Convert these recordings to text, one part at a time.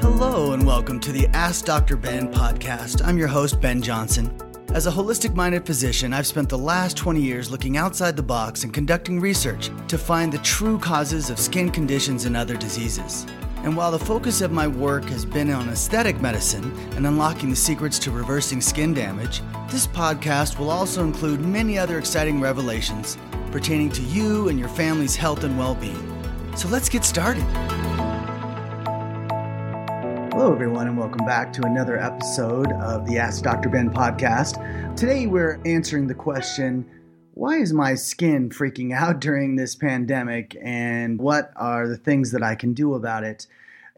Hello, and welcome to the Ask Dr. Ben podcast. I'm your host, Ben Johnson. As a holistic minded physician, I've spent the last 20 years looking outside the box and conducting research to find the true causes of skin conditions and other diseases. And while the focus of my work has been on aesthetic medicine and unlocking the secrets to reversing skin damage, this podcast will also include many other exciting revelations pertaining to you and your family's health and well being. So let's get started. Hello, everyone, and welcome back to another episode of the Ask Dr. Ben podcast. Today, we're answering the question why is my skin freaking out during this pandemic, and what are the things that I can do about it?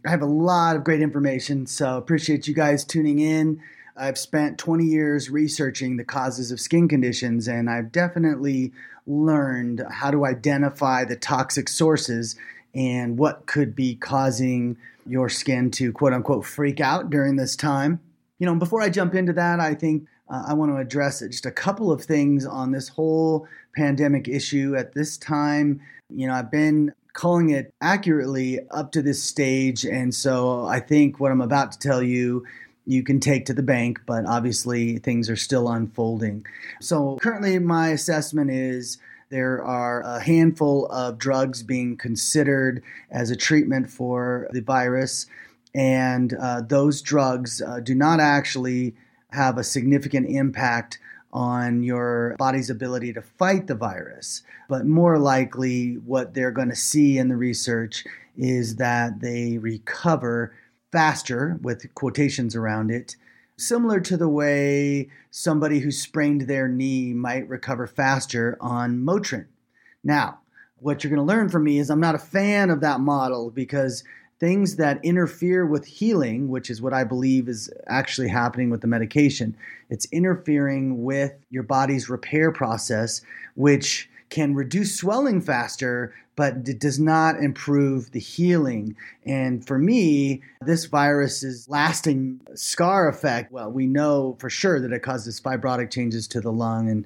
I have a lot of great information, so appreciate you guys tuning in. I've spent 20 years researching the causes of skin conditions, and I've definitely learned how to identify the toxic sources and what could be causing your skin to quote unquote freak out during this time. You know, before I jump into that, I think uh, I want to address just a couple of things on this whole pandemic issue at this time. You know, I've been calling it accurately up to this stage. And so I think what I'm about to tell you, you can take to the bank, but obviously things are still unfolding. So currently, my assessment is there are a handful of drugs being considered as a treatment for the virus, and uh, those drugs uh, do not actually have a significant impact on your body's ability to fight the virus. But more likely, what they're going to see in the research is that they recover faster, with quotations around it, similar to the way somebody who sprained their knee might recover faster on Motrin. Now, what you're going to learn from me is I'm not a fan of that model because things that interfere with healing, which is what I believe is actually happening with the medication, it's interfering with your body's repair process, which can reduce swelling faster, but it does not improve the healing. And for me, this virus's lasting scar effect, well, we know for sure that it causes fibrotic changes to the lung. And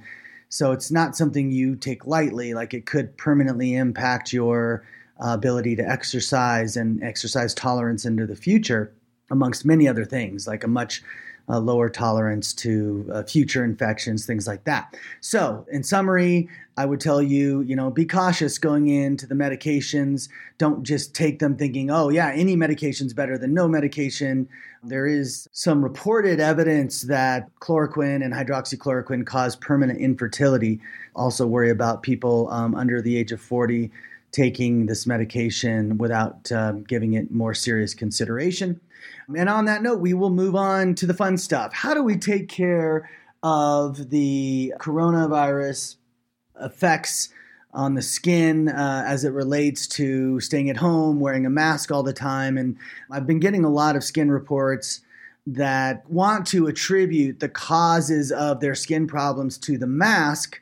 so it's not something you take lightly, like it could permanently impact your uh, ability to exercise and exercise tolerance into the future, amongst many other things, like a much lower tolerance to uh, future infections, things like that. So, in summary, I would tell you, you know, be cautious going into the medications. Don't just take them thinking, oh, yeah, any medication's better than no medication. There is some reported evidence that chloroquine and hydroxychloroquine cause permanent infertility. Also, worry about people um, under the age of 40 taking this medication without um, giving it more serious consideration. And on that note, we will move on to the fun stuff. How do we take care of the coronavirus effects on the skin uh, as it relates to staying at home, wearing a mask all the time? And I've been getting a lot of skin reports that want to attribute the causes of their skin problems to the mask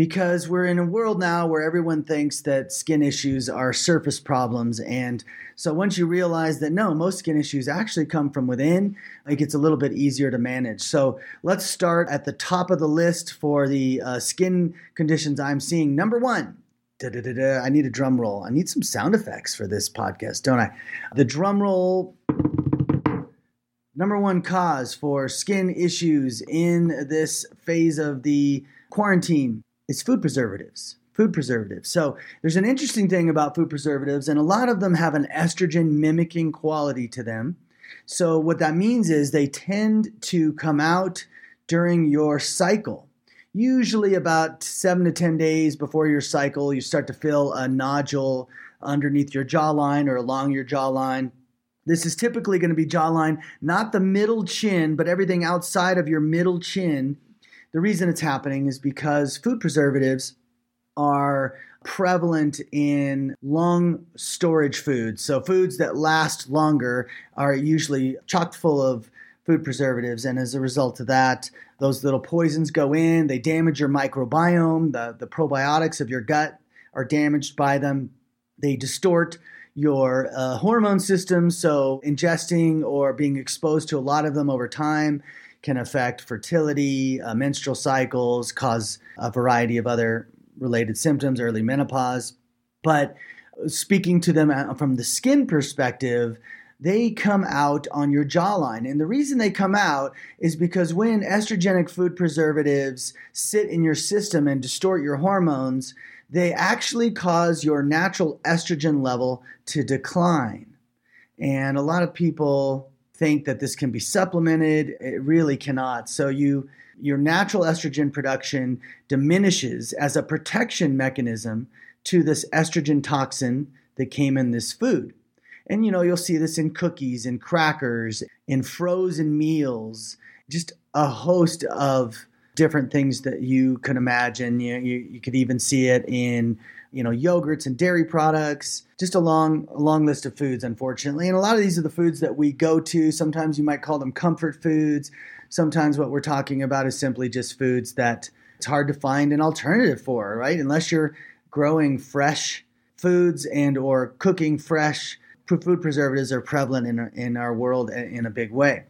because we're in a world now where everyone thinks that skin issues are surface problems. And so once you realize that no, most skin issues actually come from within, it gets a little bit easier to manage. So let's start at the top of the list for the uh, skin conditions I'm seeing. Number one, I need a drum roll. I need some sound effects for this podcast, don't I? The drum roll number one cause for skin issues in this phase of the quarantine is food preservatives. Food preservatives. So there's an interesting thing about food preservatives, and a lot of them have an estrogen mimicking quality to them. So what that means is they tend to come out during your cycle. Usually about seven to 10 days before your cycle, you start to feel a nodule underneath your jawline or along your jawline. This is typically going to be jawline, not the middle chin, but everything outside of your middle chin the reason it's happening is because food preservatives are prevalent in long storage foods. So, foods that last longer are usually chock full of food preservatives. And as a result of that, those little poisons go in, they damage your microbiome, the, the probiotics of your gut are damaged by them, they distort your uh, hormone system. So, ingesting or being exposed to a lot of them over time can affect fertility, uh, menstrual cycles, cause a variety of other related symptoms, early menopause. But speaking to them uh, from the skin perspective, they come out on your jawline. And the reason they come out is because when estrogenic food preservatives sit in your system and distort your hormones, they actually cause your natural estrogen level to decline. And a lot of people think that this can be supplemented. It really cannot. So you your natural estrogen production diminishes as a protection mechanism to this estrogen toxin that came in this food. And you know, you'll see this in cookies and crackers, in frozen meals, just a host of different things that you can imagine. You, you, you could even see it in you know yogurts and dairy products just a long long list of foods unfortunately. And a lot of these are the foods that we go to. Sometimes you might call them comfort foods. Sometimes what we're talking about is simply just foods that it's hard to find an alternative for right? Unless you're growing fresh foods and or cooking fresh food preservatives are prevalent in our, in our world in a big way.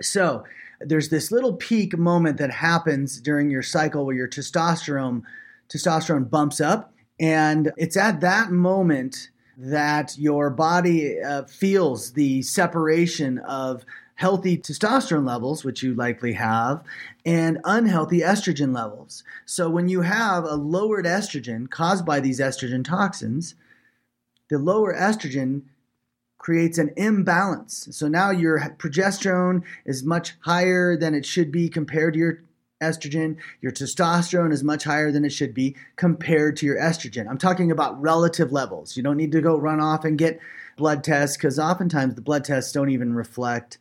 So there's this little peak moment that happens during your cycle where your testosterone testosterone bumps up, and it's at that moment that your body uh, feels the separation of healthy testosterone levels, which you likely have, and unhealthy estrogen levels. So when you have a lowered estrogen caused by these estrogen toxins, the lower estrogen creates an imbalance. So now your progesterone is much higher than it should be compared to your estrogen. Your testosterone is much higher than it should be compared to your estrogen. I'm talking about relative levels. You don't need to go run off and get blood tests because oftentimes the blood tests don't even reflect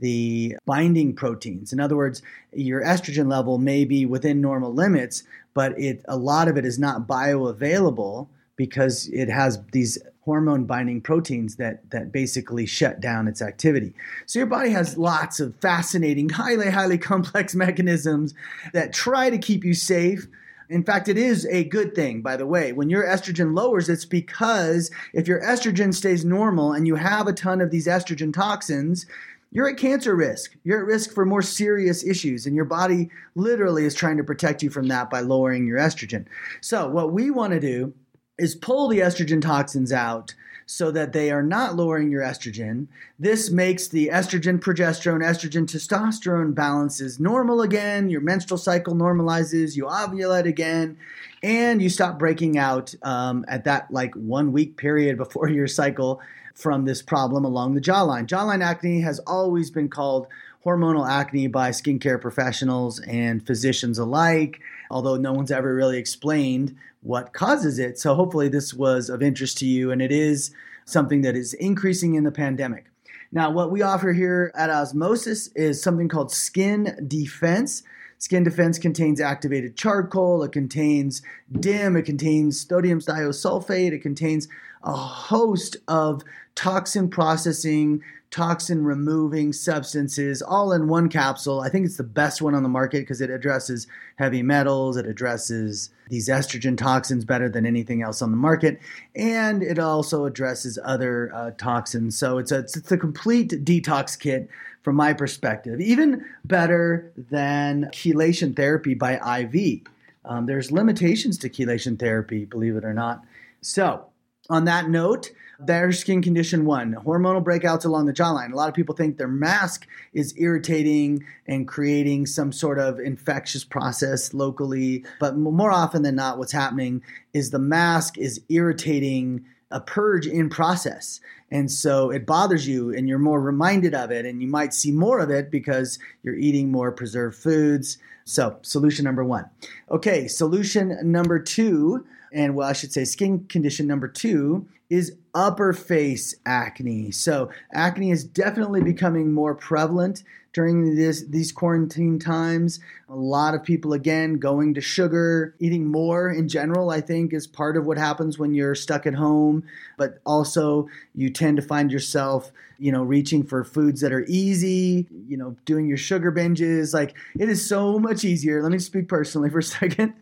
the binding proteins. In other words, your estrogen level may be within normal limits, but it a lot of it is not bioavailable because it has these hormone binding proteins that that basically shut down its activity. So your body has lots of fascinating, highly highly complex mechanisms that try to keep you safe. In fact, it is a good thing, by the way. When your estrogen lowers, it's because if your estrogen stays normal and you have a ton of these estrogen toxins, you're at cancer risk. You're at risk for more serious issues, and your body literally is trying to protect you from that by lowering your estrogen. So, what we want to do is pull the estrogen toxins out so that they are not lowering your estrogen. This makes the estrogen, progesterone, estrogen, testosterone balances normal again. Your menstrual cycle normalizes. You ovulate again, and you stop breaking out um, at that like one week period before your cycle from this problem along the jawline. Jawline acne has always been called hormonal acne by skincare professionals and physicians alike, although no one's ever really explained what causes it. So hopefully this was of interest to you and it is something that is increasing in the pandemic. Now, what we offer here at Osmosis is something called Skin Defense. Skin Defense contains activated charcoal, it contains DIM, it contains sodium thiosulfate, it contains a host of toxin processing, toxin removing substances all in one capsule. I think it's the best one on the market because it addresses heavy metals, it addresses these estrogen toxins better than anything else on the market, and it also addresses other uh, toxins. So it's a, it's a complete detox kit from my perspective, even better than chelation therapy by IV. Um, there's limitations to chelation therapy, believe it or not. So, on that note, there's skin condition one, hormonal breakouts along the jawline. A lot of people think their mask is irritating and creating some sort of infectious process locally, but more often than not, what's happening is the mask is irritating a purge in process. And so it bothers you and you're more reminded of it and you might see more of it because you're eating more preserved foods. So, solution number 1. Okay, solution number 2 and well, I should say skin condition number 2 is upper face acne. So, acne is definitely becoming more prevalent during this, these quarantine times. A lot of people, again, going to sugar, eating more in general, I think, is part of what happens when you're stuck at home. But also, you tend to find yourself, you know, reaching for foods that are easy, you know, doing your sugar binges. Like, it is so much easier. Let me speak personally for a second.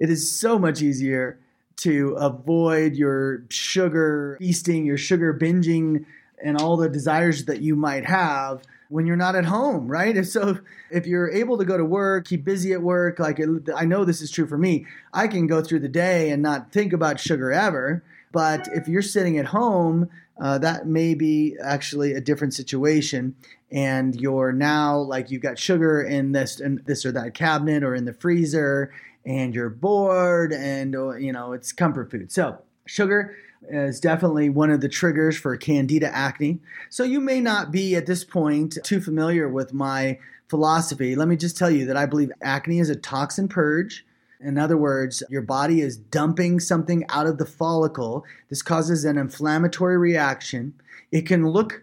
It is so much easier to avoid your sugar feasting, your sugar binging, and all the desires that you might have when you're not at home, right? So, if you're able to go to work, keep busy at work, like it, I know this is true for me, I can go through the day and not think about sugar ever. But if you're sitting at home uh, that may be actually a different situation. And you're now like you've got sugar in this in this or that cabinet or in the freezer, and you're bored, and uh, you know it's comfort food. So sugar is definitely one of the triggers for candida acne. So you may not be at this point too familiar with my philosophy. Let me just tell you that I believe acne is a toxin purge. In other words, your body is dumping something out of the follicle. This causes an inflammatory reaction. It can look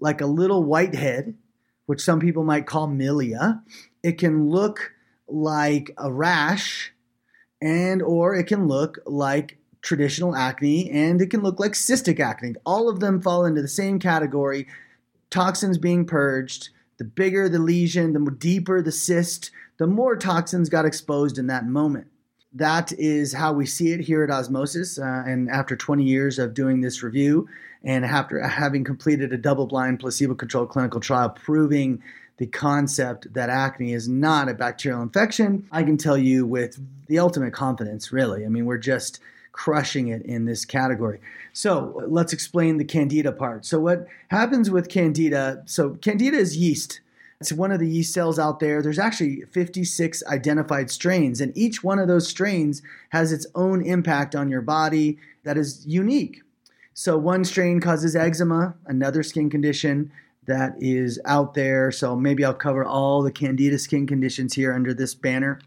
like a little whitehead, which some people might call milia. It can look like a rash and or it can look like traditional acne and it can look like cystic acne. All of them fall into the same category. Toxins being purged. The bigger the lesion, the deeper the cyst, the more toxins got exposed in that moment. That is how we see it here at Osmosis. Uh, and after 20 years of doing this review, and after having completed a double blind, placebo controlled clinical trial proving the concept that acne is not a bacterial infection, I can tell you with the ultimate confidence, really. I mean, we're just crushing it in this category. So let's explain the candida part. So, what happens with candida? So, candida is yeast. It's one of the yeast cells out there. There's actually 56 identified strains, and each one of those strains has its own impact on your body that is unique. So, one strain causes eczema, another skin condition that is out there. So, maybe I'll cover all the candida skin conditions here under this banner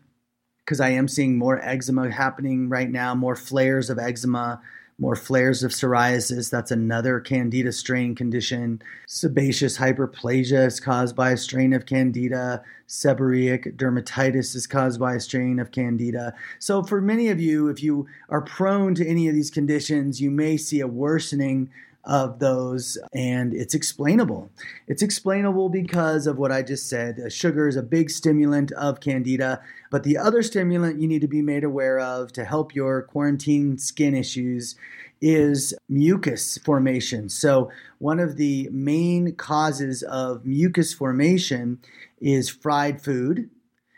because I am seeing more eczema happening right now, more flares of eczema more flares of psoriasis. That's another candida strain condition. Sebaceous hyperplasia is caused by a strain of candida. Seborrheic dermatitis is caused by a strain of candida. So, for many of you, if you are prone to any of these conditions, you may see a worsening of those, and it's explainable. It's explainable because of what I just said. Uh, sugar is a big stimulant of candida, but the other stimulant you need to be made aware of to help your quarantine skin issues is mucus formation. So, one of the main causes of mucus formation is fried food,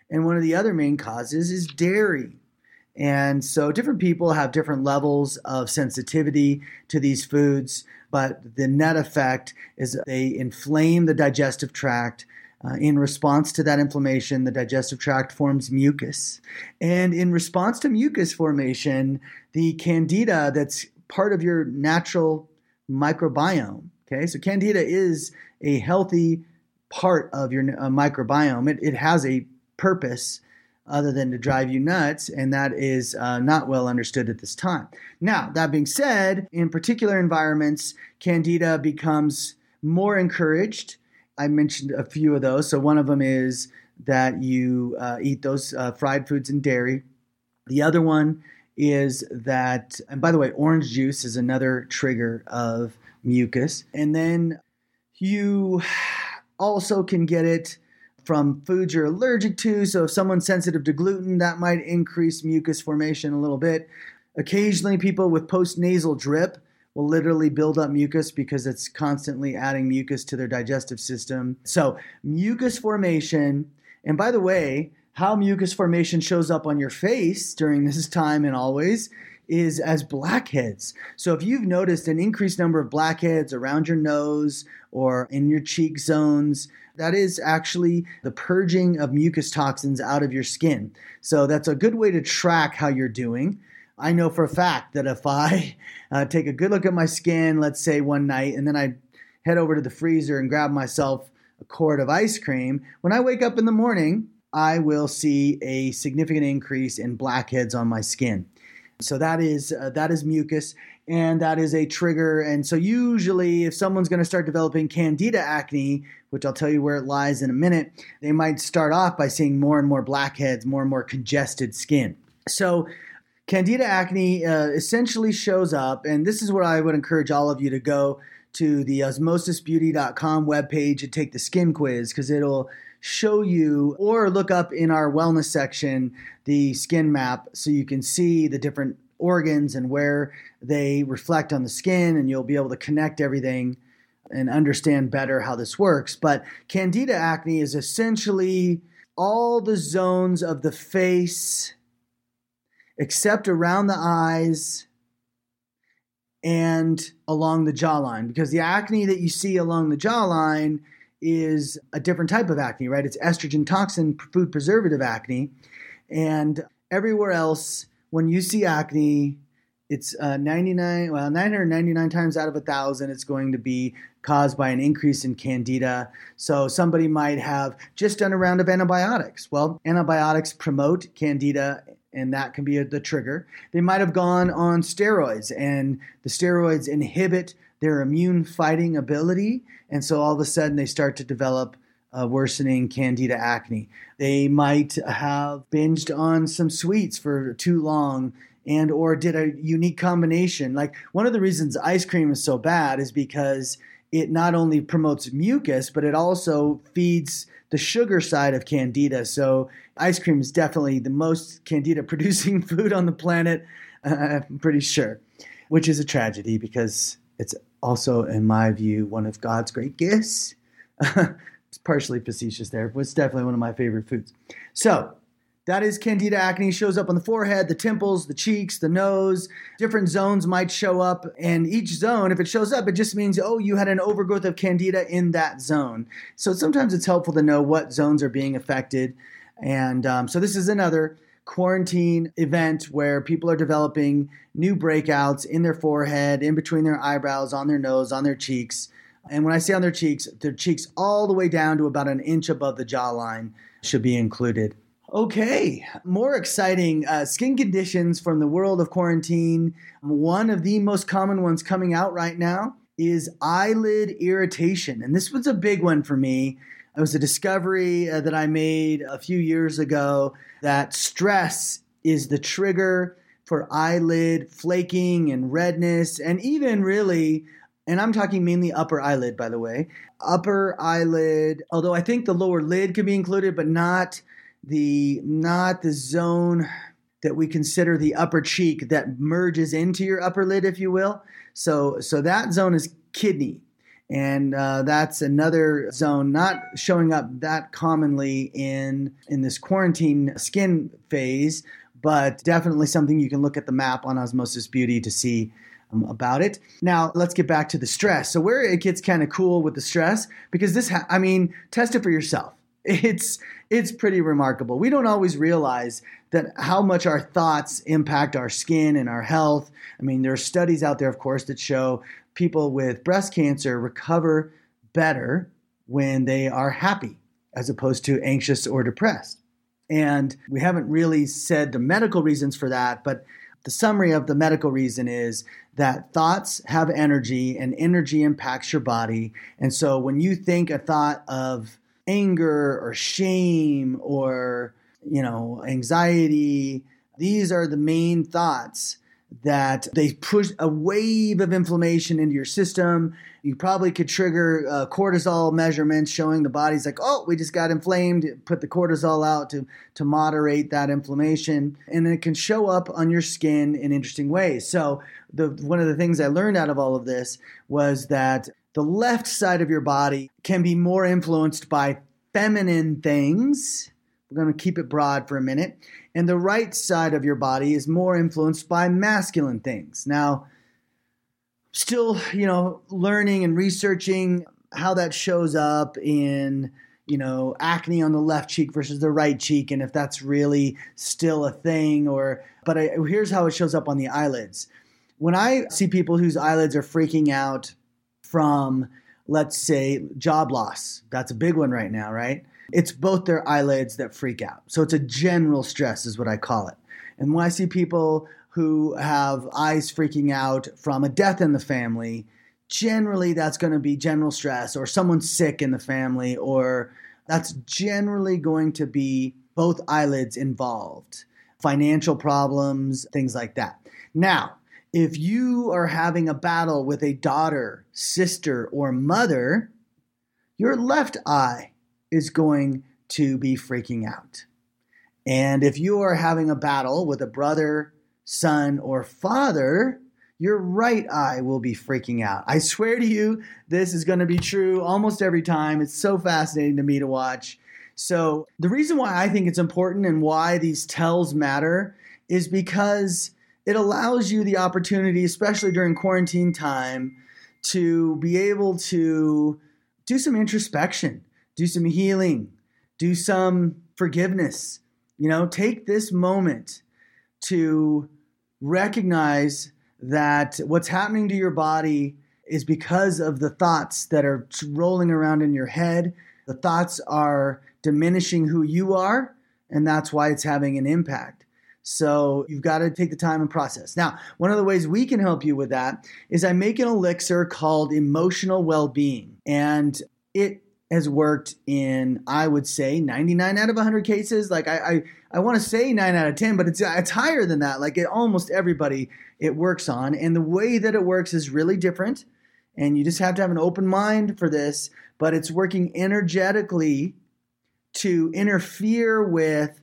and one of the other main causes is dairy. And so different people have different levels of sensitivity to these foods, but the net effect is they inflame the digestive tract. Uh, in response to that inflammation, the digestive tract forms mucus. And in response to mucus formation, the candida that's part of your natural microbiome, okay, so candida is a healthy part of your uh, microbiome, it, it has a purpose other than to drive you nuts, and that is uh, not well understood at this time. Now, that being said, in particular environments, candida becomes more encouraged. I mentioned a few of those. So, one of them is that you uh, eat those uh, fried foods and dairy. The other one is that, and by the way, orange juice is another trigger of mucus. And then you also can get it from foods you're allergic to. So if someone's sensitive to gluten, that might increase mucus formation a little bit. Occasionally, people with postnasal drip will literally build up mucus because it's constantly adding mucus to their digestive system. So, mucus formation, and by the way, how mucus formation shows up on your face during this time and always is as blackheads. So if you've noticed an increased number of blackheads around your nose or in your cheek zones, that is actually the purging of mucus toxins out of your skin. So that's a good way to track how you're doing. I know for a fact that if I uh, take a good look at my skin, let's say one night, and then I head over to the freezer and grab myself a quart of ice cream, when I wake up in the morning, I will see a significant increase in blackheads on my skin. So that is uh, that is mucus, and that is a trigger. And so usually, if someone's going to start developing candida acne, which I'll tell you where it lies in a minute, they might start off by seeing more and more blackheads, more and more congested skin. So candida acne uh, essentially shows up, and this is where I would encourage all of you to go to the osmosisbeauty.com webpage and take the skin quiz because it'll show you or look up in our wellness section the skin map so you can see the different organs and where they reflect on the skin and you'll be able to connect everything and understand better how this works. But candida acne is essentially all the zones of the face except around the eyes and along the jawline. Because the acne that you see along the jawline is a different type of acne, right? It's estrogen toxin food preservative acne. And everywhere else, when you see acne, it's uh, 99, well, 999 times out of a thousand, it's going to be caused by an increase in candida. So somebody might have just done a round of antibiotics. Well, antibiotics promote candida and that can be the trigger. They might have gone on steroids, and the steroids inhibit their immune fighting ability, and so all of a sudden they start to develop uh, worsening candida acne. They might have binged on some sweets for too long and or did a unique combination. Like one of the reasons ice cream is so bad is because it not only promotes mucus, but it also feeds the sugar side of candida. So ice cream is definitely the most candida producing food on the planet. Uh, I'm pretty sure, which is a tragedy because it's also, in my view, one of God's great gifts. it's partially facetious there, but it's definitely one of my favorite foods. So that is candida acne. Shows up on the forehead, the temples, the cheeks, the nose. Different zones might show up, and each zone, if it shows up, it just means oh, you had an overgrowth of candida in that zone. So sometimes it's helpful to know what zones are being affected, and um, so this is another quarantine event where people are developing new breakouts in their forehead, in between their eyebrows, on their nose, on their cheeks. And when I say on their cheeks, their cheeks all the way down to about an inch above the jawline should be included. Okay, more exciting uh, skin conditions from the world of quarantine. One of the most common ones coming out right now is eyelid irritation. And this was a big one for me. It was a discovery uh, that I made a few years ago that stress is the trigger for eyelid flaking and redness, and even really, and I'm talking mainly upper eyelid, by the way, upper eyelid, although I think the lower lid could be included, but not the not the zone that we consider the upper cheek that merges into your upper lid, if you will. So so that zone is kidney. And uh, that's another zone not showing up that commonly in in this quarantine skin phase, but definitely something you can look at the map on Osmosis Beauty to see um, about it. Now, let's get back to the stress. So, where it gets kind of cool with the stress, because this, ha- I mean, test it for yourself. It's it's pretty remarkable. We don't always realize that how much our thoughts impact our skin and our health. I mean, there are studies out there, of course, that show people with breast cancer recover better when they are happy as opposed to anxious or depressed. And we haven't really said the medical reasons for that, but the summary of the medical reason is that thoughts have energy and energy impacts your body. And so when you think a thought of anger or shame or you know anxiety these are the main thoughts that they push a wave of inflammation into your system. You probably could trigger uh, cortisol measurements showing the body's like oh we just got inflamed. Put the cortisol out to to moderate that inflammation. And it can show up on your skin in interesting ways. So the one of the things i learned out of all of this was that the left side of your body can be more influenced by feminine things. We're going to keep it broad for a minute. And the right side of your body is more influenced by masculine things. Now, still, you know, learning and researching how that shows up in, you know, acne on the left cheek versus the right cheek and if that's really still a thing or but I, here's how it shows up on the eyelids. When I see people whose eyelids are freaking out from, let's say, job loss. That's a big one right now, right? It's both their eyelids that freak out. So it's a general stress, is what I call it. And when I see people who have eyes freaking out from a death in the family, generally that's going to be general stress or someone's sick in the family, or that's generally going to be both eyelids involved, financial problems, things like that. Now, if you are having a battle with a daughter, sister, or mother, your left eye is going to be freaking out. And if you are having a battle with a brother, son, or father, your right eye will be freaking out. I swear to you, this is going to be true almost every time. It's so fascinating to me to watch. So, the reason why I think it's important and why these tells matter is because it allows you the opportunity, especially during quarantine time, to be able to do some introspection, do some healing, do some forgiveness. You know, take this moment to recognize that what's happening to your body is because of the thoughts that are rolling around in your head. The thoughts are diminishing who you are, and that's why it's having an impact. So you've got to take the time and process. Now, one of the ways we can help you with that is I make an elixir called emotional well-being, and it has worked in I would say 99 out of 100 cases. Like I I, I want to say 9 out of 10, but it's it's higher than that. Like it almost everybody it works on, and the way that it works is really different. And you just have to have an open mind for this, but it's working energetically to interfere with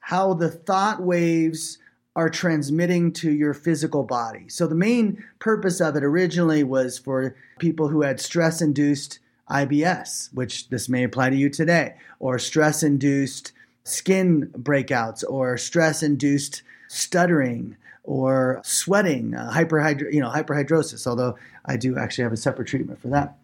how the thought waves are transmitting to your physical body. So the main purpose of it originally was for people who had stress induced IBS, which this may apply to you today, or stress induced skin breakouts, or stress induced stuttering, or sweating, uh, hyperhydro, you know, hyperhidrosis, although I do actually have a separate treatment for that.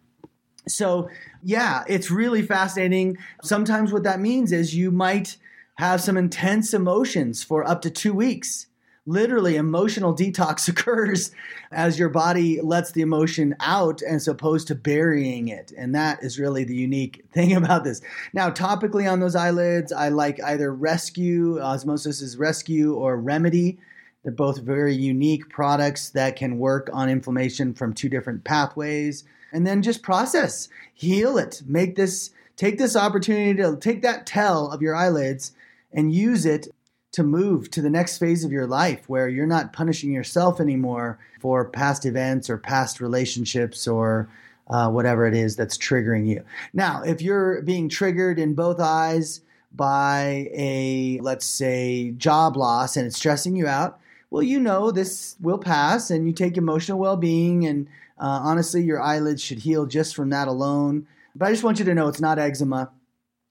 So, yeah, it's really fascinating. Sometimes what that means is you might have some intense emotions for up to two weeks. Literally, emotional detox occurs as your body lets the emotion out as opposed to burying it. And that is really the unique thing about this. Now, topically on those eyelids, I like either Rescue, Osmosis is Rescue, or Remedy. They're both very unique products that can work on inflammation from two different pathways. And then just process, heal it, make this, take this opportunity to take that tell of your eyelids and use it to move to the next phase of your life where you're not punishing yourself anymore for past events or past relationships or uh, whatever it is that's triggering you. Now, if you're being triggered in both eyes by a, let's say, job loss and it's stressing you out, well, you know this will pass and you take emotional well being, and uh, honestly, your eyelids should heal just from that alone. But I just want you to know it's not eczema.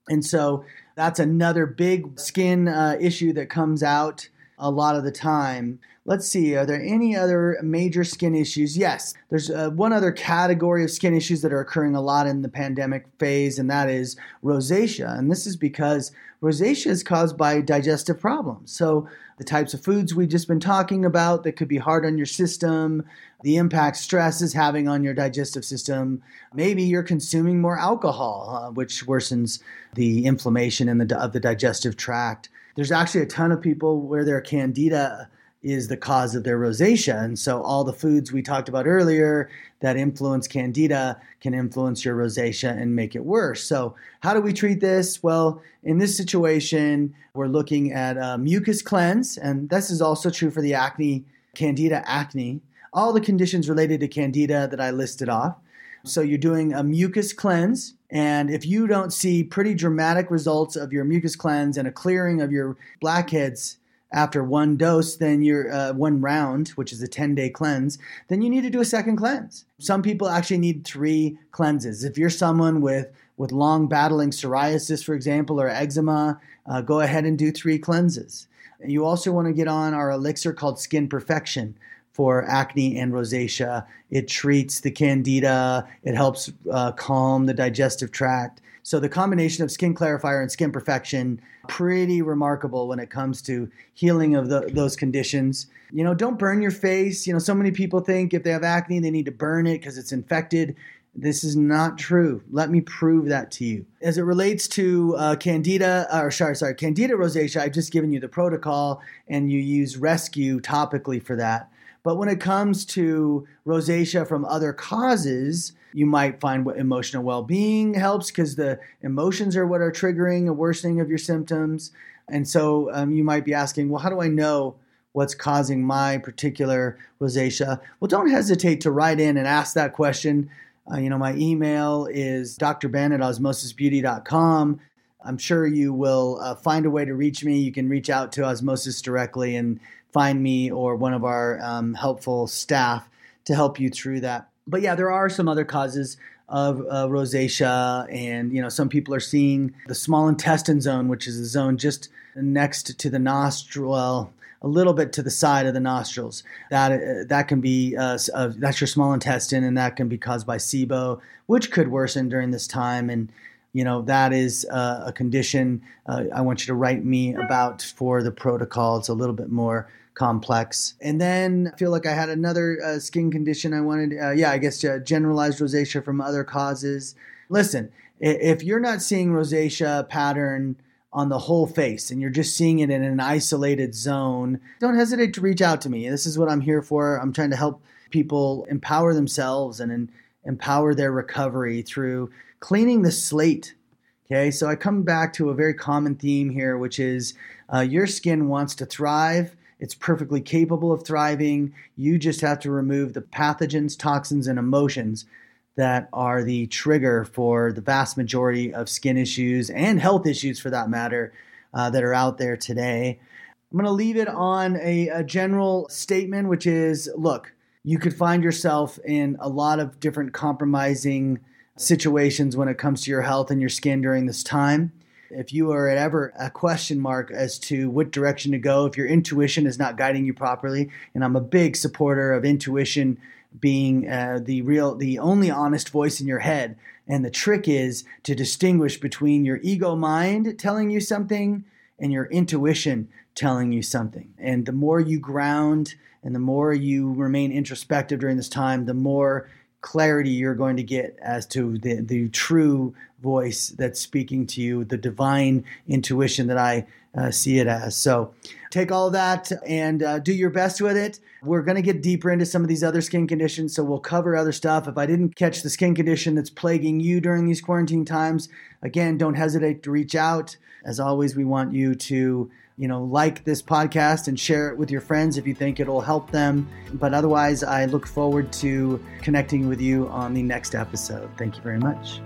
And so that's another big skin uh, issue that comes out a lot of the time. Let's see, are there any other major skin issues? Yes, there's uh, one other category of skin issues that are occurring a lot in the pandemic phase, and that is rosacea. And this is because rosacea is caused by digestive problems. So, the types of foods we've just been talking about that could be hard on your system, the impact stress is having on your digestive system. Maybe you're consuming more alcohol, uh, which worsens the inflammation in the, of the digestive tract. There's actually a ton of people where their candida is the cause of their rosacea. And so all the foods we talked about earlier that influence candida can influence your rosacea and make it worse. So how do we treat this? Well, in this situation, we're looking at a mucus cleanse, and this is also true for the acne, candida acne all the conditions related to candida that I listed off. So you're doing a mucus cleanse. And if you don't see pretty dramatic results of your mucus cleanse and a clearing of your blackheads after one dose, then you're uh, one round, which is a 10 day cleanse, then you need to do a second cleanse. Some people actually need three cleanses. If you're someone with with long battling psoriasis, for example, or eczema, uh, go ahead and do three cleanses. You also want to get on our elixir called Skin Perfection for acne and rosacea. It treats the candida, it helps uh, calm the digestive tract. So the combination of skin clarifier and skin perfection pretty remarkable when it comes to healing of the, those conditions. You know, don't burn your face. You know, so many people think if they have acne, they need to burn it because it's infected. This is not true. Let me prove that to you. As it relates to uh, candida, or sorry, sorry, candida rosacea, I've just given you the protocol, and you use rescue topically for that. But when it comes to rosacea from other causes, you might find what emotional well-being helps because the emotions are what are triggering a worsening of your symptoms. And so um, you might be asking, well, how do I know what's causing my particular rosacea? Well, don't hesitate to write in and ask that question. Uh, you know, my email is drben at osmosisbeauty.com. I'm sure you will uh, find a way to reach me. You can reach out to Osmosis directly and find me or one of our um, helpful staff to help you through that. But yeah, there are some other causes of uh, rosacea, and you know some people are seeing the small intestine zone, which is a zone just next to the nostril. Well, a little bit to the side of the nostrils. That uh, that can be uh, uh, that's your small intestine, and that can be caused by SIBO, which could worsen during this time. And you know that is uh, a condition uh, I want you to write me about for the protocol. It's a little bit more complex. And then I feel like I had another uh, skin condition I wanted. yeah, I guess generalized rosacea from other causes. Listen, if you're not seeing rosacea pattern on the whole face and you're just seeing it in an isolated zone, don't hesitate to reach out to me. This is what I'm here for. I'm trying to help people empower themselves and empower their recovery through cleaning the slate. Okay, so I come back to a very common theme here, which is uh, your skin wants to thrive. It's perfectly capable of thriving. You just have to remove the pathogens, toxins, and emotions that are the trigger for the vast majority of skin issues and health issues for that matter uh, that are out there today. I'm going to leave it on a, a general statement, which is look, you could find yourself in a lot of different compromising situations when it comes to your health and your skin during this time. If you are ever a question mark as to what direction to go, if your intuition is not guiding you properly, and I'm a big supporter of intuition being uh, the real, the only honest voice in your head. And the trick is to distinguish between your ego mind telling you something and your intuition telling you something. And the more you ground and the more you remain introspective during this time, the more clarity you're going to get as to the, the true voice that's speaking to you, the divine intuition that I uh, see it as. So take all that and uh, do your best with it. We're going to get deeper into some of these other skin conditions, so we'll cover other stuff. If I didn't catch the skin condition that's plaguing you during these quarantine times, again, don't hesitate to reach out. As always, we want you to you know, like this podcast and share it with your friends if you think it'll help them. But otherwise, I look forward to connecting with you on the next episode. Thank you very much.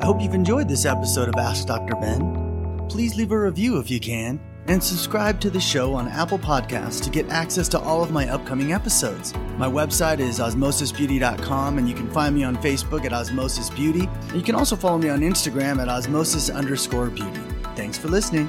I hope you've enjoyed this episode of Ask Dr. Ben. Please leave a review if you can and subscribe to the show on Apple Podcasts to get access to all of my upcoming episodes. My website is osmosisbeauty.com, and you can find me on Facebook at Osmosis Beauty. You can also follow me on Instagram at osmosis underscore beauty. Thanks for listening.